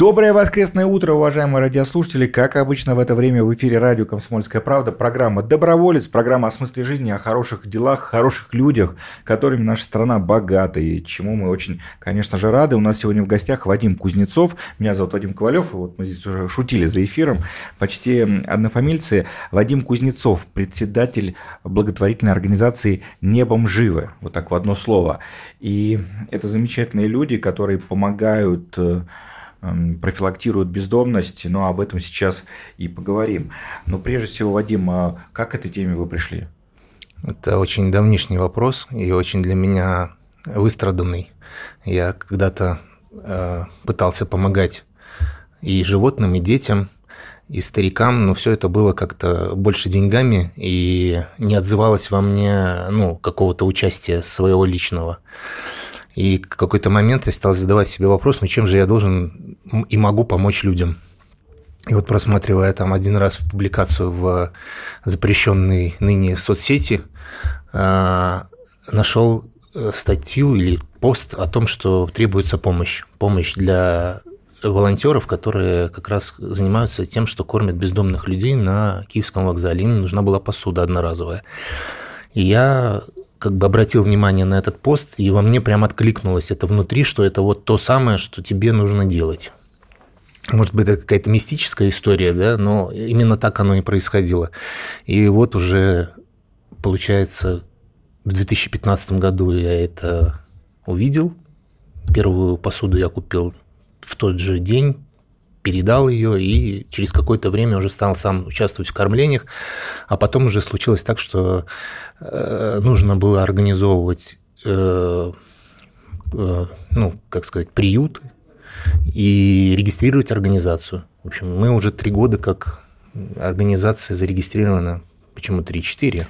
Доброе воскресное утро, уважаемые радиослушатели. Как обычно в это время в эфире радио «Комсомольская правда» программа «Доброволец», программа о смысле жизни, о хороших делах, хороших людях, которыми наша страна богата, и чему мы очень, конечно же, рады. У нас сегодня в гостях Вадим Кузнецов, меня зовут Вадим Ковалев, вот мы здесь уже шутили за эфиром, почти однофамильцы. Вадим Кузнецов, председатель благотворительной организации «Небом живы», вот так в одно слово. И это замечательные люди, которые помогают э, профилактируют бездомность, но об этом сейчас и поговорим. Но прежде всего, Вадим, а как к этой теме вы пришли? Это очень давнишний вопрос и очень для меня выстраданный. Я когда-то э, пытался помогать и животным, и детям, и старикам, но все это было как-то больше деньгами и не отзывалось во мне ну, какого-то участия своего личного. И в какой-то момент я стал задавать себе вопрос, ну чем же я должен и могу помочь людям? И вот просматривая там один раз публикацию в запрещенной ныне соцсети, а, нашел э, статью или пост о том, что требуется помощь. Помощь для волонтеров, которые как раз занимаются тем, что кормят бездомных людей на Киевском вокзале. Им нужна была посуда одноразовая. И я как бы обратил внимание на этот пост, и во мне прям откликнулось это внутри, что это вот то самое, что тебе нужно делать. Может быть, это какая-то мистическая история, да, но именно так оно и происходило. И вот уже, получается, в 2015 году я это увидел. Первую посуду я купил в тот же день, передал ее и через какое-то время уже стал сам участвовать в кормлениях. А потом уже случилось так, что э, нужно было организовывать, э, э, ну, как сказать, приют и регистрировать организацию. В общем, мы уже три года как организация зарегистрирована, почему 3-4?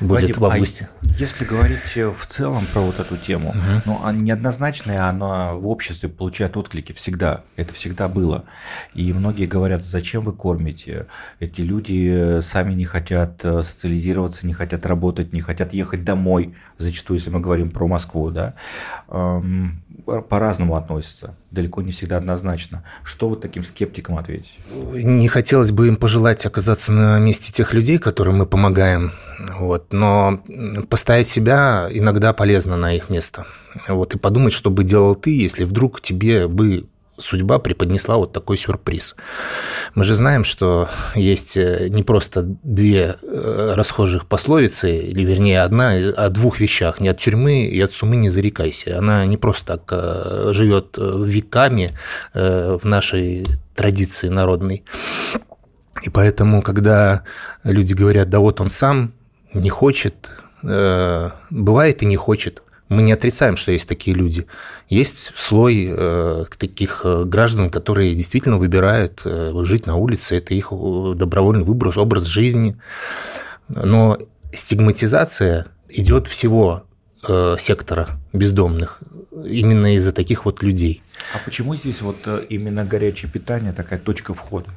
Будет Вадим, в а августе. А если говорить э, в целом про вот эту тему, угу. ну, она неоднозначная, она в обществе получает отклики всегда. Это всегда было. И многие говорят, зачем вы кормите? Эти люди э, сами не хотят э, социализироваться, не хотят работать, не хотят ехать домой. Зачастую, если мы говорим про Москву, да, эм, по-разному относятся. Далеко не всегда однозначно. Что вот таким скептикам ответить? Не хотелось бы им пожелать оказаться на месте тех людей, которым мы помогаем. Вот но поставить себя иногда полезно на их место. Вот, и подумать, что бы делал ты, если вдруг тебе бы судьба преподнесла вот такой сюрприз. Мы же знаем, что есть э, не просто две э, расхожих пословицы, или вернее одна о двух вещах. Не от тюрьмы и от сумы не зарекайся. Она не просто так э, живет веками в нашей традиции народной. И поэтому, когда люди говорят, да вот он сам не хочет, бывает и не хочет. Мы не отрицаем, что есть такие люди. Есть слой э, таких э, граждан, которые действительно выбирают жить на улице. Это их добровольный выбор, образ жизни. Но стигматизация идет всего сектора бездомных именно из-за таких вот людей. А почему здесь вот именно горячее питание такая точка входа?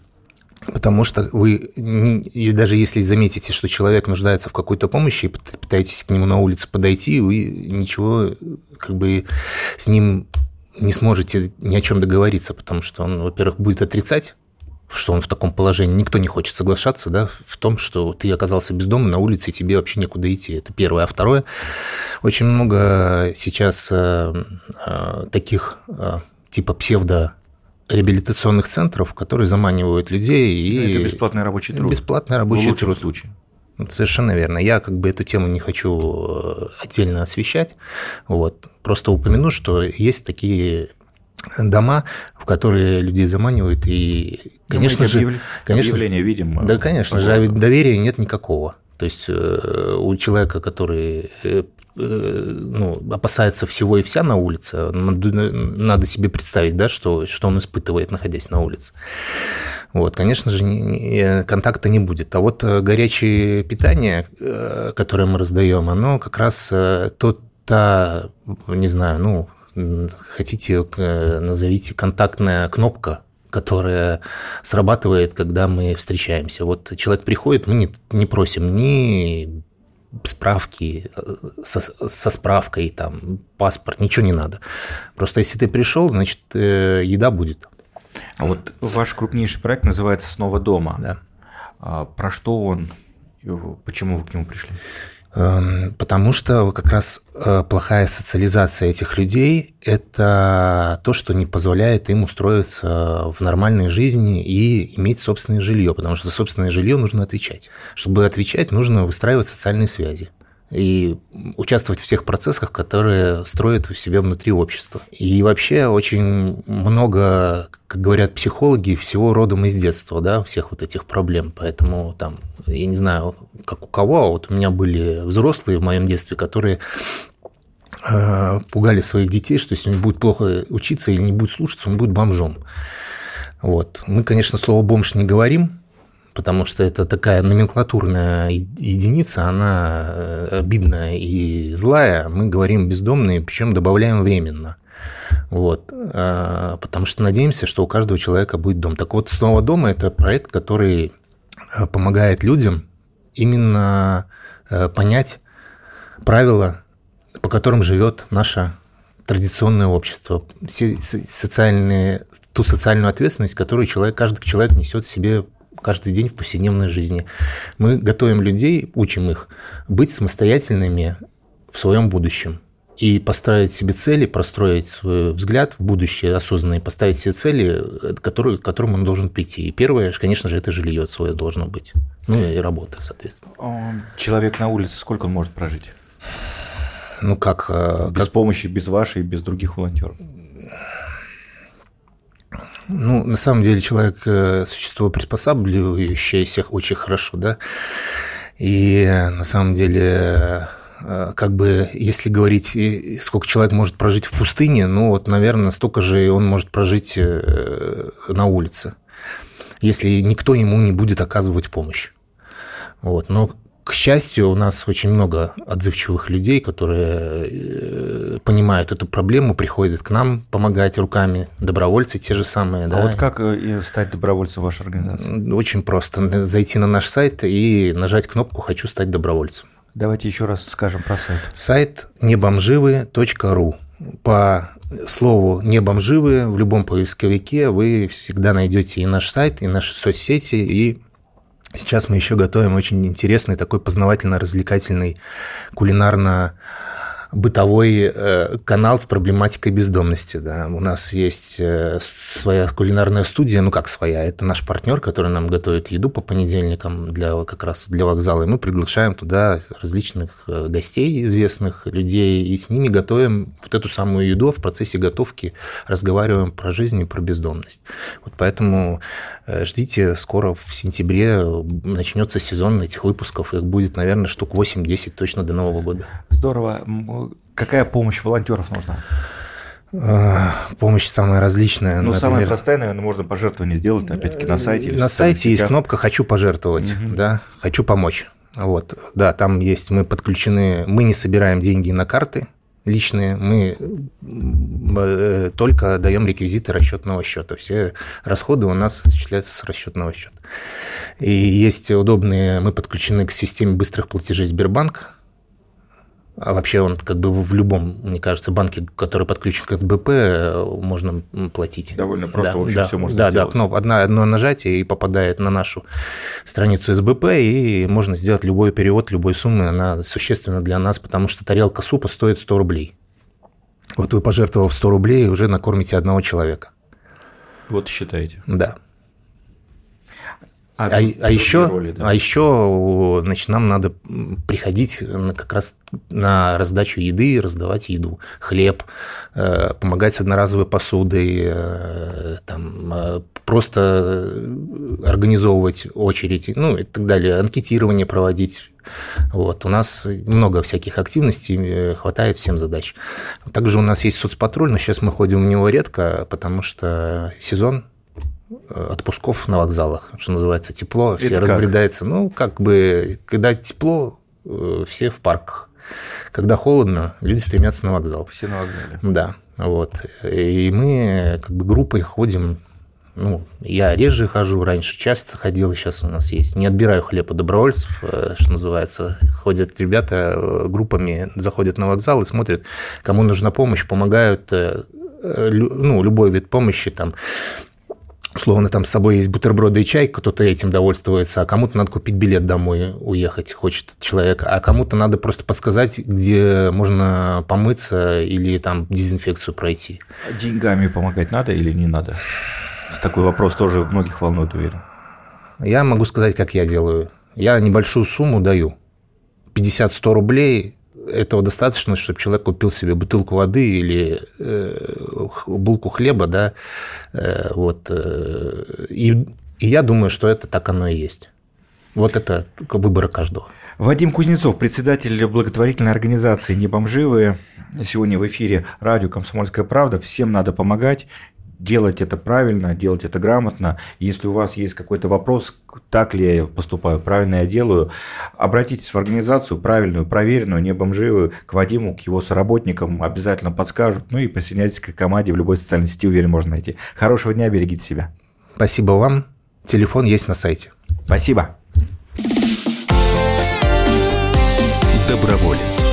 Потому что вы, и даже если заметите, что человек нуждается в какой-то помощи, и пытаетесь к нему на улице подойти, вы ничего как бы с ним не сможете ни о чем договориться, потому что он, во-первых, будет отрицать, что он в таком положении. Никто не хочет соглашаться да, в том, что ты оказался без дома на улице, и тебе вообще некуда идти. Это первое. А второе, очень много сейчас э, э, таких э, типа псевдо реабилитационных центров, которые заманивают людей. И... Это бесплатный рабочий труд. Бесплатный рабочий в лучшем труд. случае. Совершенно верно. Я как бы эту тему не хочу э, отдельно освещать. Вот. Просто упомяну, что есть такие дома, в которые людей заманивают, и, конечно же... Конечно, объявление видим. Да, конечно же, а доверия нет никакого. То есть э, у человека, который э, Э, ну, опасается всего и вся на улице, надо себе представить, да, что, что он испытывает, находясь на улице. Вот, конечно же, контакта не будет. А вот э, горячее питание, э, которое мы раздаем, оно как раз тот, та, не знаю, ну, хотите, назовите контактная кнопка которая срабатывает, когда мы встречаемся. Вот человек приходит, мы не, не просим ни справки со, со справкой, там, паспорт, ничего не надо. Просто если ты пришел, значит, э, еда будет. А вот ваш крупнейший проект называется «Снова дома». Да. А про что он? Почему вы к нему пришли? Эм, потому что как раз э, плохая социализация этих людей – это то, что не позволяет им устроиться в нормальной жизни и иметь собственное жилье, потому что за собственное жилье нужно отвечать. Чтобы отвечать, нужно выстраивать социальные связи и участвовать в тех процессах, которые строят в себе внутри общества. И вообще очень много, как говорят психологи, всего родом из детства, да, всех вот этих проблем. Поэтому там, я не знаю, как у кого, а вот у меня были взрослые в моем детстве, которые э, пугали своих детей, что если он будет плохо учиться или не будет слушаться, он будет бомжом. Вот. Мы, конечно, слово «бомж» не говорим, потому что это такая номенклатурная единица, она э, обидная и злая. Мы говорим бездомные, причем добавляем временно. Вот. А, потому что надеемся, что у каждого человека будет дом. Так вот, «Снова дома» – это проект, который э, помогает людям именно э, понять правила, по которым живет наше традиционное общество, все социальные, ту социальную ответственность, которую человек, каждый человек несет в себе каждый день в повседневной жизни. Мы готовим людей, учим их быть самостоятельными в своем будущем и поставить себе цели, простроить свой взгляд в будущее осознанно и поставить себе цели, которые, к которым он должен прийти. И первое, конечно же, это жилье свое должно быть. Ну и работа, соответственно. Человек на улице, сколько он может прожить? Ну как... Э, без как... помощи, без вашей, без других волонтеров. Ну, на самом деле человек э, – существо приспосабливающееся очень хорошо, да, и на самом деле э, как бы, если говорить, сколько человек может прожить в пустыне, ну вот, наверное, столько же он может прожить э, на улице, если никто ему не будет оказывать помощь. Вот. Но к счастью, у нас очень много отзывчивых людей, которые э, понимают эту проблему, приходят к нам помогать руками, добровольцы те же самые. А да. вот как э, стать добровольцем в вашей организации? Очень просто. Зайти на наш сайт и нажать кнопку «Хочу стать добровольцем». Давайте еще раз скажем про сайт. Сайт небомживы.ру. По слову «небомживы» в любом поисковике вы всегда найдете и наш сайт, и наши соцсети, и Сейчас мы еще готовим очень интересный такой познавательно-развлекательный кулинарно бытовой э, канал с проблематикой бездомности. Да. У нас есть э, своя кулинарная студия, ну как своя, это наш партнер, который нам готовит еду по понедельникам для как раз для вокзала, и мы приглашаем туда различных э, гостей, известных людей, и с ними готовим вот эту самую еду, в процессе готовки разговариваем про жизнь и про бездомность. Вот поэтому ждите, скоро в сентябре начнется сезон этих выпусков, их будет, наверное, штук 8-10 точно до Нового года. Здорово. Какая помощь волонтеров нужна? А, помощь самая различная. Ну, например... самая простая, наверное, можно пожертвование сделать, опять-таки, на сайте. На сайте есть кнопка «Хочу пожертвовать», угу. да, «Хочу помочь». Вот, да, там есть, мы подключены, мы не собираем деньги на карты личные, мы э, только даем реквизиты расчетного счета. Все расходы у нас осуществляются с расчетного счета. И есть удобные, мы подключены к системе быстрых платежей Сбербанк, а вообще он как бы в любом, мне кажется, банке, который подключен к СБП, можно платить. Довольно просто, да, в общем, да, все можно да, сделать. Да, кноп, одна, одно нажатие и попадает на нашу страницу СБП, и можно сделать любой перевод любой суммы, она существенна для нас, потому что тарелка супа стоит 100 рублей. Вот вы, пожертвовав 100 рублей, уже накормите одного человека. Вот считаете. Да. А, а, а, еще, роли, да. а еще, значит, нам надо приходить как раз на раздачу еды, раздавать еду, хлеб, э, помогать с одноразовой посудой, э, там, э, просто организовывать очередь, ну и так далее, анкетирование проводить. Вот. У нас много всяких активностей, хватает всем задач. Также у нас есть соцпатруль, но сейчас мы ходим в него редко, потому что сезон отпусков на вокзалах, что называется, тепло, все Это разбредаются. Как? Ну, как бы, когда тепло, э, все в парках. Когда холодно, люди стремятся на вокзал. Все на вокзале. Да, вот. И мы как бы группой ходим Ну, я реже хожу, раньше часто ходил, сейчас у нас есть. Не отбираю хлеб у добровольцев, э, что называется. Ходят ребята э, группами, заходят на вокзал и смотрят, кому нужна помощь, помогают ну, любой вид помощи, там, условно, там с собой есть бутерброды и чай, кто-то этим довольствуется, а кому-то надо купить билет домой, уехать хочет человек, а кому-то надо просто подсказать, где можно помыться или там дезинфекцию пройти. Деньгами помогать надо или не надо? Такой вопрос тоже многих волнует, уверен. Я могу сказать, как я делаю. Я небольшую сумму даю. 50-100 рублей этого достаточно, чтобы человек купил себе бутылку воды или э, булку хлеба, да, э, вот, э, и, и я думаю, что это так оно и есть. Вот это выбор каждого. Вадим Кузнецов, председатель благотворительной организации «Небомживые», сегодня в эфире радио «Комсомольская правда». Всем надо помогать делать это правильно, делать это грамотно. Если у вас есть какой-то вопрос, так ли я поступаю, правильно я делаю, обратитесь в организацию правильную, проверенную, не бомживую, к Вадиму, к его соработникам, обязательно подскажут. Ну и присоединяйтесь к команде в любой социальной сети, уверен, можно найти. Хорошего дня, берегите себя. Спасибо вам. Телефон есть на сайте. Спасибо. Доброволец.